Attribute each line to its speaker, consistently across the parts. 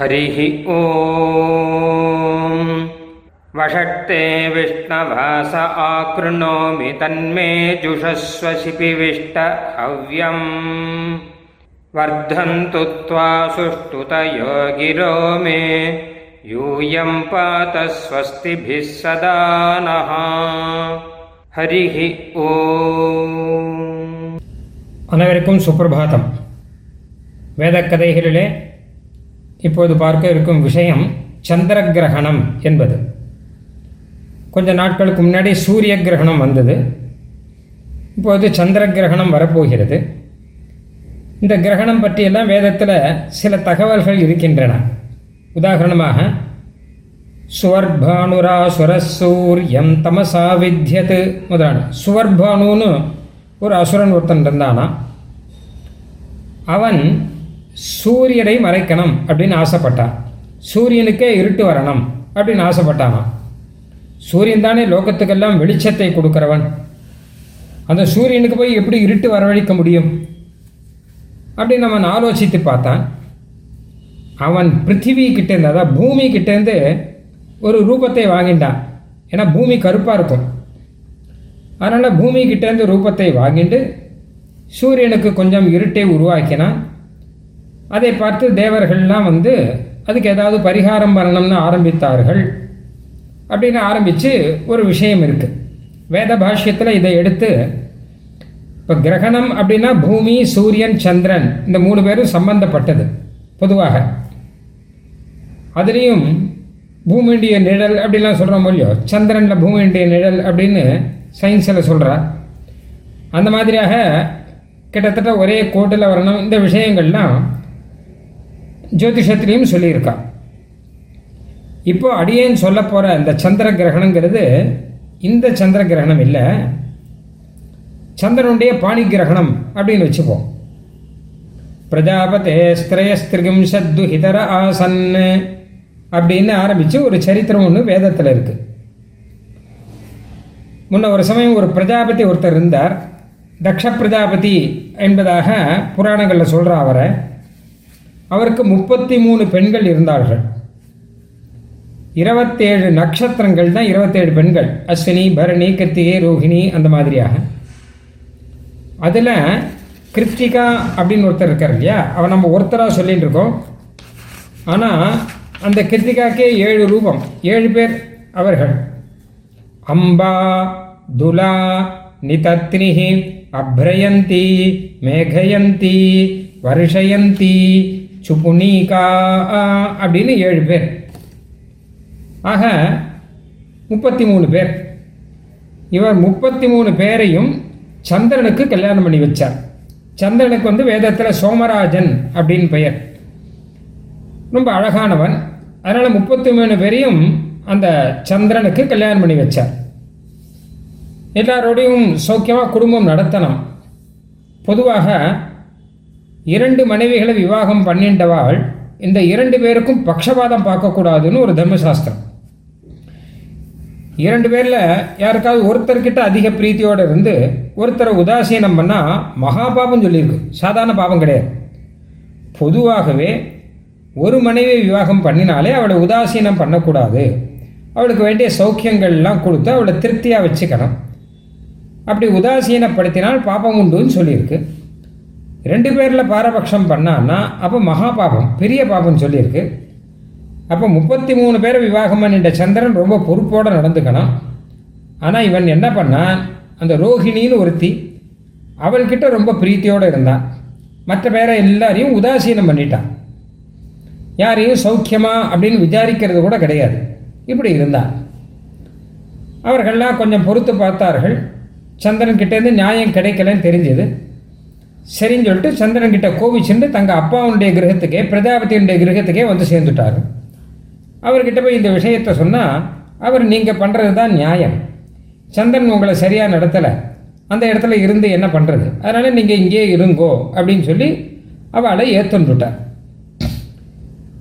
Speaker 1: हरिः ओ वषट्ते विष्णवास आकृणोमि तन्मे जुषस्वशिपिविष्ट हव्यम्। वर्धन्तु त्वा सुष्ठुतयो गिरो मे। यूयम् पात स्वस्तिभिः सदा नः। हरिः ओ
Speaker 2: अनवरकं सुप्रभातम्। वेदकथैरिले இப்போது பார்க்க இருக்கும் விஷயம் சந்திர கிரகணம் என்பது. கொஞ்ச நாட்களுக்கு முன்னாடி சூரிய கிரகணம் வந்தது. இப்போது சந்திர கிரகணம் வரப்போகிறது. இந்த கிரகணம் பற்றியெல்லாம் வேதத்தில் சில தகவல்கள் இருக்கின்றன. உதாரணமாக சுவர்பானுரா சுரசூரியம் தமசா வித்யத்து முதலான. சுவர்பானுன்னு ஒரு அசுரன் ஒருத்தன் இருந்தானா அவன் சூரியனை மறைக்கணும் அப்படின்னு ஆசைப்பட்டான் சூரியனுக்கே இருட்டு வரணும் அப்படின்னு ஆசைப்பட்டானான் சூரியன் தானே லோகத்துக்கெல்லாம் வெளிச்சத்தை கொடுக்குறவன். அந்த சூரியனுக்கு போய் எப்படி இருட்டு வரவழைக்க முடியும்? அப்படின்னு அவன் ஆலோசித்து பார்த்தான். அவன் பிருத்திவி கிட்டேருந்து அதாவது பூமி கிட்டேருந்து ஒரு ரூபத்தை வாங்கிட்டான். ஏன்னா பூமி கருப்பாக இருக்கும். அதனால் பூமி கிட்டேருந்து ரூபத்தை வாங்கிட்டு சூரியனுக்கு கொஞ்சம் இருட்டை உருவாக்கினான். அதை பார்த்து தேவர்கள்லாம் வந்து அதுக்கு ஏதாவது பரிகாரம் பண்ணணும்னு ஆரம்பித்தார்கள். அப்படின்னு ஆரம்பித்து ஒரு விஷயம் இருக்குது வேத பாஷ்யத்தில் இதை எடுத்து இப்போ கிரகணம் அப்படின்னா பூமி சூரியன் சந்திரன் இந்த மூணு பேரும் சம்பந்தப்பட்டது பொதுவாக. அதுலேயும் பூமியுடைய நிழல் அப்படிலாம் சொல்கிறோம் இல்லையோ சந்திரனில் பூமியுடைய நிழல் அப்படின்னு சயின்ஸில் சொல்கிறார் அந்த மாதிரியாக கிட்டத்தட்ட ஒரே கோட்டில் வரணும். இந்த விஷயங்கள்லாம் ஜோதிஷத்துலேயும் சொல்லியிருக்கா இப்போ அடியேன் சொல்ல போகிற இந்த சந்திர கிரகணங்கிறது இந்த சந்திர கிரகணம் இல்லை. சந்திரனுடைய பாணி கிரகணம் அப்படின்னு வச்சுப்போம். பிரஜாபதே ஸ்திரயஸ்திரிகிம்சத்து ஹிதர ஆசன் அப்படின்னு ஆரம்பித்து ஒரு சரித்திரம் ஒன்று வேதத்தில் இருக்குது முன்ன ஒரு சமயம் ஒரு பிரஜாபதி ஒருத்தர் இருந்தார். தக்ஷ பிரஜாபதி என்பதாக புராணங்களில் சொல்கிற அவரை. அவருக்கு முப்பத்தி மூணு பெண்கள் இருந்தார்கள். இருபத்தேழு நட்சத்திரங்கள் தான் இருபத்தேழு பெண்கள். அஸ்வினி பரணி கிருத்திகை ரோஹிணி அந்த மாதிரியாக. அதில் கிருத்திகா அப்படின்னு ஒருத்தர் இருக்கார் இல்லையா? அவன் நம்ம ஒருத்தராக சொல்லிகிட்டு இருக்கோம். ஆனால் அந்த கிருத்திகாக்கே ஏழு ரூபம் ஏழு பேர் அவர்கள். அம்பா துலா நிதத்னிஹி அப்ரயந்தி மேகயந்தி வருஷயந்தி சுப்புனிகா அப்படின்னு ஏழு பேர். ஆக முப்பத்தி மூணு பேர். இவர் முப்பத்தி மூணு பேரையும் சந்திரனுக்கு கல்யாணம் பண்ணி வச்சார். சந்திரனுக்கு வந்து வேதத்தில் சோமராஜன் அப்படின்னு பெயர். ரொம்ப அழகானவன். அதனால் முப்பத்தி மூணு பேரையும் அந்த சந்திரனுக்கு கல்யாணம் பண்ணி வச்சார். எல்லாரோடையும் சௌக்கியமாக குடும்பம் நடத்தணும். பொதுவாக இரண்டு மனைவிகளை விவாகம் பண்ணின்றவாள் இந்த இரண்டு பேருக்கும் பக்ஷபாதம் பார்க்கக்கூடாதுன்னு ஒரு தர்மசாஸ்திரம். இரண்டு பேரில் யாருக்காவது ஒருத்தர்கிட்ட அதிக பிரீத்தியோடு இருந்து ஒருத்தரை உதாசீனம் பண்ணால் மகாபாபம் சொல்லியிருக்கு. சாதாரண பாவம் கிடையாது. பொதுவாகவே ஒரு மனைவி விவாகம் பண்ணினாலே அவளை உதாசீனம் பண்ணக்கூடாது. அவளுக்கு வேண்டிய சௌக்கியங்கள்லாம் கொடுத்து அவளை திருப்தியாக வச்சுக்கணும். அப்படி உதாசீனப்படுத்தினால் பாபம் உண்டுன்னு சொல்லியிருக்கு. ரெண்டு பேரில் பாரபட்சம் பண்ணான்னா அப்போ மகா பாபம் பெரிய பாபம் சொல்லியிருக்கு. அப்போ முப்பத்தி மூணு பேரை விவாகம் பண்ணிட்ட சந்திரன் ரொம்ப பொறுப்போடு நடந்துக்கணும். ஆனால் இவன் என்ன பண்ணான்? அந்த ரோஹிணின்னு ஒருத்தி அவள்கிட்ட ரொம்ப பிரீத்தியோடு இருந்தான் மற்ற பேரை எல்லாரையும் உதாசீனம் பண்ணிட்டான். யாரையும் சௌக்கியமா அப்படின்னு விசாரிக்கிறது கூட கிடையாது. இப்படி இருந்தான் அவர்கள்லாம் கொஞ்சம் பொறுத்து பார்த்தார்கள். சந்திரன் கிட்டேருந்து நியாயம் கிடைக்கலன்னு தெரிஞ்சது. சரின்னு சொல்லிட்டு சந்திரன் கிட்ட தங்கள் அப்பாவுடைய கிரகத்துக்கே பிரஜாபதியுடைய கிரகத்துக்கே வந்து சேர்ந்துட்டார். அவர்கிட்ட போய் இந்த விஷயத்தை சொன்னால் அவர் நீங்கள் பண்ணுறது தான் நியாயம். சந்திரன் உங்களை சரியாக நடத்தலை. அந்த இடத்துல இருந்து என்ன பண்ணுறது அதனால் நீங்கள் இங்கேயே இருங்கோ அப்படின்னு சொல்லி அவளை ஏற்றுன்னுட்டார்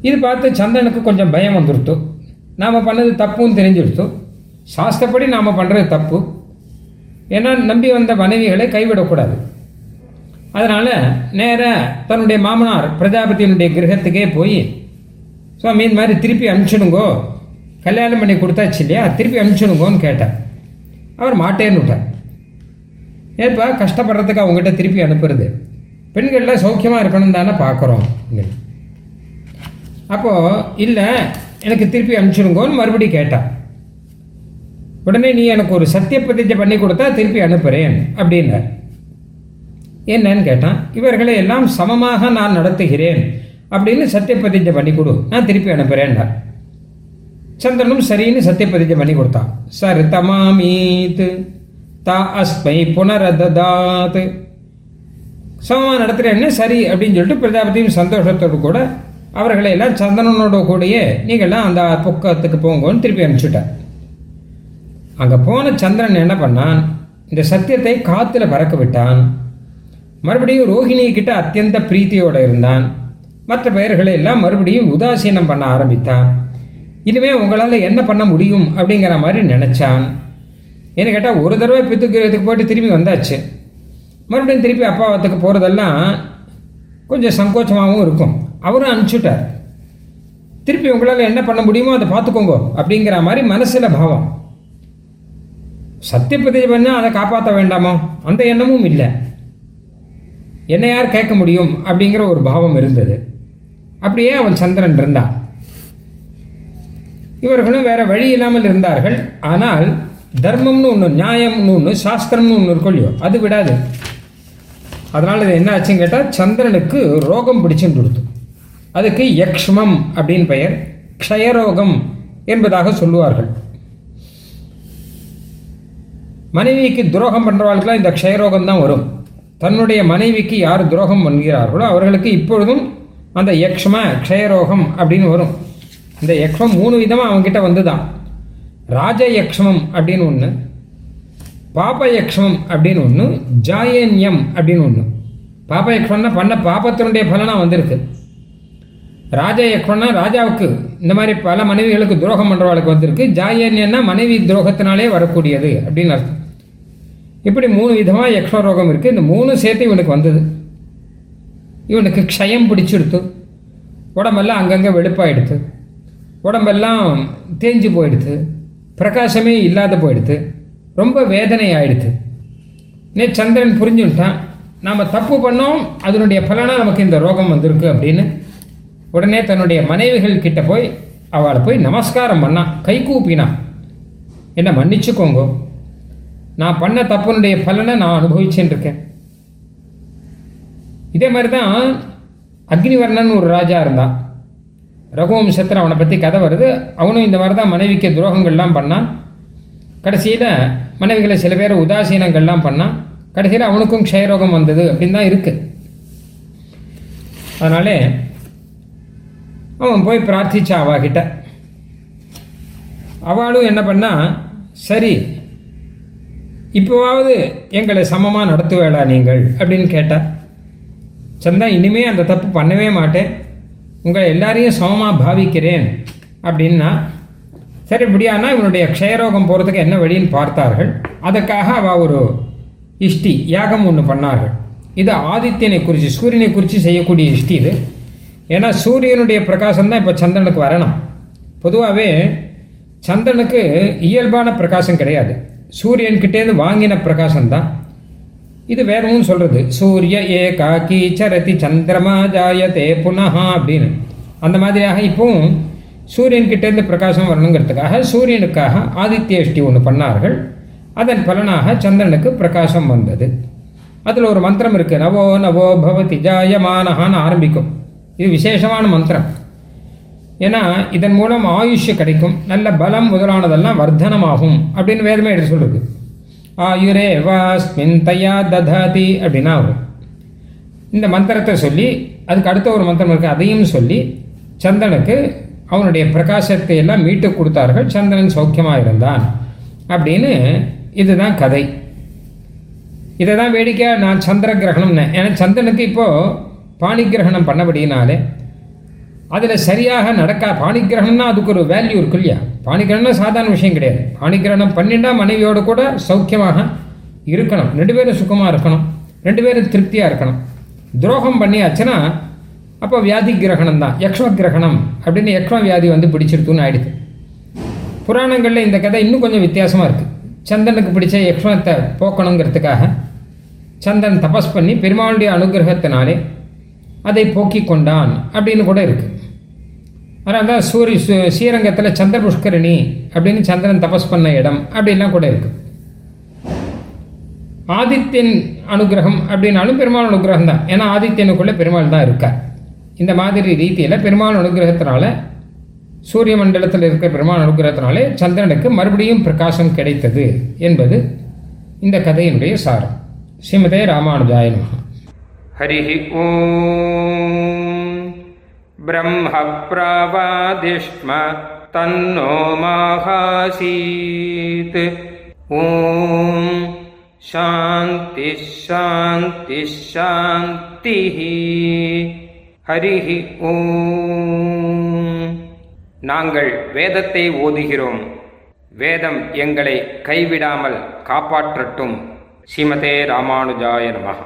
Speaker 2: இது பார்த்து சந்திரனுக்கு கொஞ்சம் பயம் வந்துருத்து. நாம் பண்ணது தப்புன்னு தெரிஞ்சிருத்து. சாஸ்திரப்படி நாம் பண்ணுறது தப்பு. ஏன்னா நம்பி வந்த மனைவிகளை கைவிடக்கூடாது. அதனால் நேராக தன்னுடைய மாமனார் பிரஜாபதியினுடைய கிரகத்துக்கே போய் சுவாமி இந்த மாதிரி திருப்பி அனுப்பிச்சிடுங்கோ. கல்யாணம் பண்ணி கொடுத்தாச்சு இல்லையா? திருப்பி அனுப்பிச்சிடுங்கோன்னு கேட்டார். அவர் மாட்டேன்னு விட்டார். ஏற்பா கஷ்டப்படுறதுக்கு அவங்ககிட்ட திருப்பி அனுப்புறது. பெண்கள்லாம் சௌக்கியமாக இருக்கணும் தானே பார்க்குறோம் அப்போது இல்லை எனக்கு திருப்பி அனுப்பிச்சிடுங்கோன்னு மறுபடியும் கேட்டான் உடனே நீ எனக்கு ஒரு சத்திய பிரதிஜை பண்ணி கொடுத்தா திருப்பி அனுப்புகிறேன் அப்படின்னார். என்னன்னு கேட்டான் இவர்களை எல்லாம் சமமாக நான் நடத்துகிறேன். அப்படின்னு சத்தியப்பதிஜை பண்ணி கொடு நான் திருப்பி அனுப்புகிறேன்டார் சந்திரனும் சரின்னு சத்தியப்பதிஜை பண்ணி கொடுத்தான். சர் தமாமீத் தா அஸ்மை புனரதாத் சமமாக நடத்துகிறேன்னு சரி அப்படின்னு சொல்லிட்டு பிரஜாபதியும் சந்தோஷத்தோடு கூட அவர்களை எல்லாம் சந்திரனோட கூடயே நீங்கள்லாம் அந்த புக்கத்துக்கு போங்கன்னு திருப்பி அனுப்பிச்சுட்டார். அங்கே போன சந்திரன் என்ன பண்ணான் இந்த சத்தியத்தை காற்றுல பறக்க விட்டான். மறுபடியும் ரோஹிணி கிட்ட அத்தியந்த பிரீத்தியோட இருந்தான். மற்ற பெயர்களை எல்லாம் மறுபடியும் உதாசீனம் பண்ண ஆரம்பித்தான். இனிமே உங்களால் என்ன பண்ண முடியும் அப்படிங்கிற மாதிரி நினைச்சான். என்ன கேட்டால் ஒரு தடவை பித்துக்கிறதுக்கு போயிட்டு திரும்பி வந்தாச்சு. மறுபடியும் திருப்பி அப்பாவத்துக்கு போகிறதெல்லாம் கொஞ்சம் சங்கோச்சமாகவும் இருக்கும். அவரும் அனுப்பிச்சுட்டார். திருப்பி உங்களால் என்ன பண்ண முடியுமோ அதை பார்த்துக்கோங்க அப்படிங்கிற மாதிரி மனசில் பாவம். சத்தியப்பிரதிஜை பண்ணால் அதை காப்பாற்ற வேண்டாமோ? அந்த எண்ணமும் இல்லை. என்ன யார் கேட்க முடியும் அப்படிங்கிற ஒரு பாவம் இருந்தது. அப்படியே அவன் சந்திரன் இருந்தான். இவர்களும் வேற வழி இல்லாமல் இருந்தார்கள். ஆனால் தர்மம்னு ஒன்று நியாயம்னு ஒன்று சாஸ்திரம்னு ஒன்று இருக்கொள்ளியோ அது விடாது. அதனால் இது என்ன ஆச்சுன்னு கேட்டால் சந்திரனுக்கு ரோகம் பிடிச்சுன்னு கொடுத்து அதுக்கு யக்ஷ்மம் அப்படின்னு பெயர் க்ஷயரோகம் என்பதாக சொல்லுவார்கள். மனைவிக்கு துரோகம் பண்ணுறவாளுக்கெல்லாம் இந்த க்ஷயரோகம் தான் வரும். தன்னுடைய மனைவிக்கு யார் துரோகம் பண்ணுகிறார்களோ அவர்களுக்கு இப்பொழுதும் அந்த யக்ஷ்ம க்ஷயரோகம் அப்படின்னு வரும். இந்த யக்ஷம் மூணு விதமாக அவங்ககிட்ட வந்துதான். ராஜ யக்ஷ்மம் அப்படின்னு ஒன்று பாப யக்ஷ்மம் அப்படின்னு ஒன்று ஜாயன்யம் அப்படின்னு ஒன்று பாப யக்ஷம்னா பண்ண பாபத்தினுடைய பலனாக வந்திருக்கு. ராஜ யக்ஷம்னா ராஜாவுக்கு இந்த மாதிரி பல மனைவிகளுக்கு துரோகம் பண்ணுறவாளுக்கு வந்திருக்கு. ஜாயன்யன்னா மனைவி துரோகத்தினாலே வரக்கூடியது அப்படின்னு அர்த்தம். இப்படி மூணு விதமாக யக்ஷ்ம ரோகம் இருக்குது இந்த மூணு சேர்த்து இவனுக்கு வந்தது. இவனுக்கு க்ஷயம் பிடிச்சிடுத்து. உடம்பெல்லாம் அங்கங்கே வெளுப்பாயிடுத்து. உடம்பெல்லாம் தேஞ்சு போயிடுது பிரகாசமே இல்லாத போயிடுது ரொம்ப வேதனை ஆயிடுது நே சந்திரன் புரிஞ்சுட்டான் நாம் தப்பு பண்ணோம். அதனுடைய பலனாக நமக்கு இந்த ரோகம் வந்திருக்கு அப்படின்னு. உடனே தன்னுடைய மனைவிகள் கிட்ட போய் அவளை போய் நமஸ்காரம் பண்ணான். கை கூப்பினான். என்ன மன்னிச்சுக்கோங்க. நான் பண்ண தப்புனுடைய பலனை நான் அனுபவிச்சுட்டு இருக்கேன் இதே மாதிரி தான் அக்னிவர்ணன் ஒரு ராஜா இருந்தான். ரகுவம்சத்தில் அவனை பற்றி கதை வருது. அவனும் இந்த மாதிரி தான் மனைவிக்கு துரோகங்கள்லாம் பண்ணான். கடைசியில் மனைவிகளை சில பேர் உதாசீனங்கள்லாம் பண்ணான். கடைசியில் அவனுக்கும் க்ஷயரோகம் வந்தது அப்படின்னு தான் இருக்குது அதனாலே அவன் போய் பிரார்த்திச்சா அவகிட்ட. அவளும் என்ன பண்ணால் சரி இப்போவாவது எங்களை சமமாக நடத்துவேடா நீங்கள் அப்படின்னு கேட்டார் சந்தா இனிமே அந்த தப்பு பண்ணவே மாட்டேன். உங்களை எல்லாரையும் சமமாக பாவிக்கிறேன். அப்படின்னா சரி இப்படியானா இவனுடைய க்ஷயரோகம் போகிறதுக்கு என்ன வழின்னு பார்த்தார்கள். அதுக்காக அவள் ஒரு இஷ்டி யாகம் ஒன்று பண்ணார்கள். இது ஆதித்யனை குறித்து சூரியனை குறித்து செய்யக்கூடிய இஷ்டி இது. ஏன்னா சூரியனுடைய பிரகாசம் தான் இப்போ சந்திரனுக்கு வரணும். பொதுவாகவே சந்திரனுக்கு இயல்பான பிரகாசம் கிடையாது. சூரியன்கிட்டேருந்து வாங்கின பிரகாசம் தான் இது வேதமும் சொல்கிறது சூரிய ஏ காக்கி சரதி சந்திரமா ஜாயதே புனஹா அப்படின்னு. அந்த மாதிரியாக இப்போவும் சூரியன் கிட்டேருந்து பிரகாசம் வரணுங்கிறதுக்காக சூரியனுக்காக ஆதித்யஷ்டி ஒன்று பண்ணார்கள். அதன் பலனாக சந்திரனுக்கு பிரகாசம் வந்தது. அதில் ஒரு மந்திரம் இருக்குது நவோ நவோ பவதி ஜாயமானஹான்னு ஆரம்பிக்கும். இது விசேஷமான மந்திரம். ஏன்னா இதன் மூலம் ஆயுஷ் கிடைக்கும் நல்ல பலம் முதலானதெல்லாம் வர்த்தனமாகும் அப்படின்னு வேதமே எடுத்து சொல்லுது ஆயுரே வாஸ்மின் தயா ததாதி அப்படின்னா வரும். இந்த மந்திரத்தை சொல்லி அதுக்கு அடுத்த ஒரு மந்திரம் இருக்குது அதையும் சொல்லி சந்திரனுக்கு அவனுடைய பிரகாசத்தை எல்லாம் மீட்டு கொடுத்தார்கள் சந்திரன் சௌக்கியமாக இருந்தான் அப்படின்னு இதுதான் கதை. இதை தான் வேடிக்கையாக நான் சந்திர கிரகணம்னு ஏன்னா சந்திரனுக்கு இப்போது பாணி கிரகணம் பண்ணபடினாலே அதில் சரியாக நடக்கா? பாணிகிரகணம்னா அதுக்கு ஒரு வேல்யூ இருக்கு இல்லையா பாணிகிரகணம் சாதாரண விஷயம் கிடையாது. பாணிகிரகணம் பண்ணிட்டா மனைவியோடு கூட சௌக்கியமாக இருக்கணும். ரெண்டு பேரும் சுகமாக இருக்கணும். ரெண்டு பேரும் திருப்தியாக இருக்கணும். துரோகம் பண்ணியாச்சுன்னா அப்போ வியாதி கிரகணம் தான். யக்ஷ கிரகணம் அப்படின்னு யக்ஷ வியாதி வந்து பிடிச்சிருக்குன்னு ஆயிடுது. புராணங்களில் இந்த கதை இன்னும் கொஞ்சம் வித்தியாசமாக இருக்குது சந்தனுக்கு பிடிச்ச யக்ஷ்மத்தை போக்கணுங்கிறதுக்காக சந்தன் தபஸ் பண்ணி பெருமாளுடைய அனுகிரகத்தினாலே அதை போக்கிக் கொண்டான் அப்படின்னு கூட இருக்குது ஆனால் தான் சூரிய ஸ்ரீரங்கத்தில் சந்திர புஷ்கரிணி அப்படின்னு சந்திரன் தபஸ் பண்ண இடம் அப்படின்லாம் கூட இருக்குது ஆதித்யன் அனுகிரகம் அப்படின்னாலும் பெருமாள் அனுகிரகம் தான். ஏன்னா ஆதித்யனுக்குள்ளே பெருமாள் தான் இருக்கார். இந்த மாதிரி ரீதியில் பெருமாள் அனுகிரகத்தினால சூரிய மண்டலத்தில் இருக்க பெருமாள் அனுகிரகத்தினாலே சந்திரனுக்கு மறுபடியும் பிரகாசம் கிடைத்தது என்பது இந்த கதையினுடைய சாரம். ஸ்ரீமதே ராமானுஜாய நம.
Speaker 1: ஹரி ஓம். ब्रह्मप्रवादिष्म तन्नो माहासीत् ॐ शान्तिः शान्तिः शान्तिः ஹரிஹி ஓம் நாங்கள் வேதத்தை ஓதுகிறோம் வேதம் எங்களை கைவிடாமல் காப்பாற்றட்டும் ஸ்ரீமதே ராமானுஜாய நமः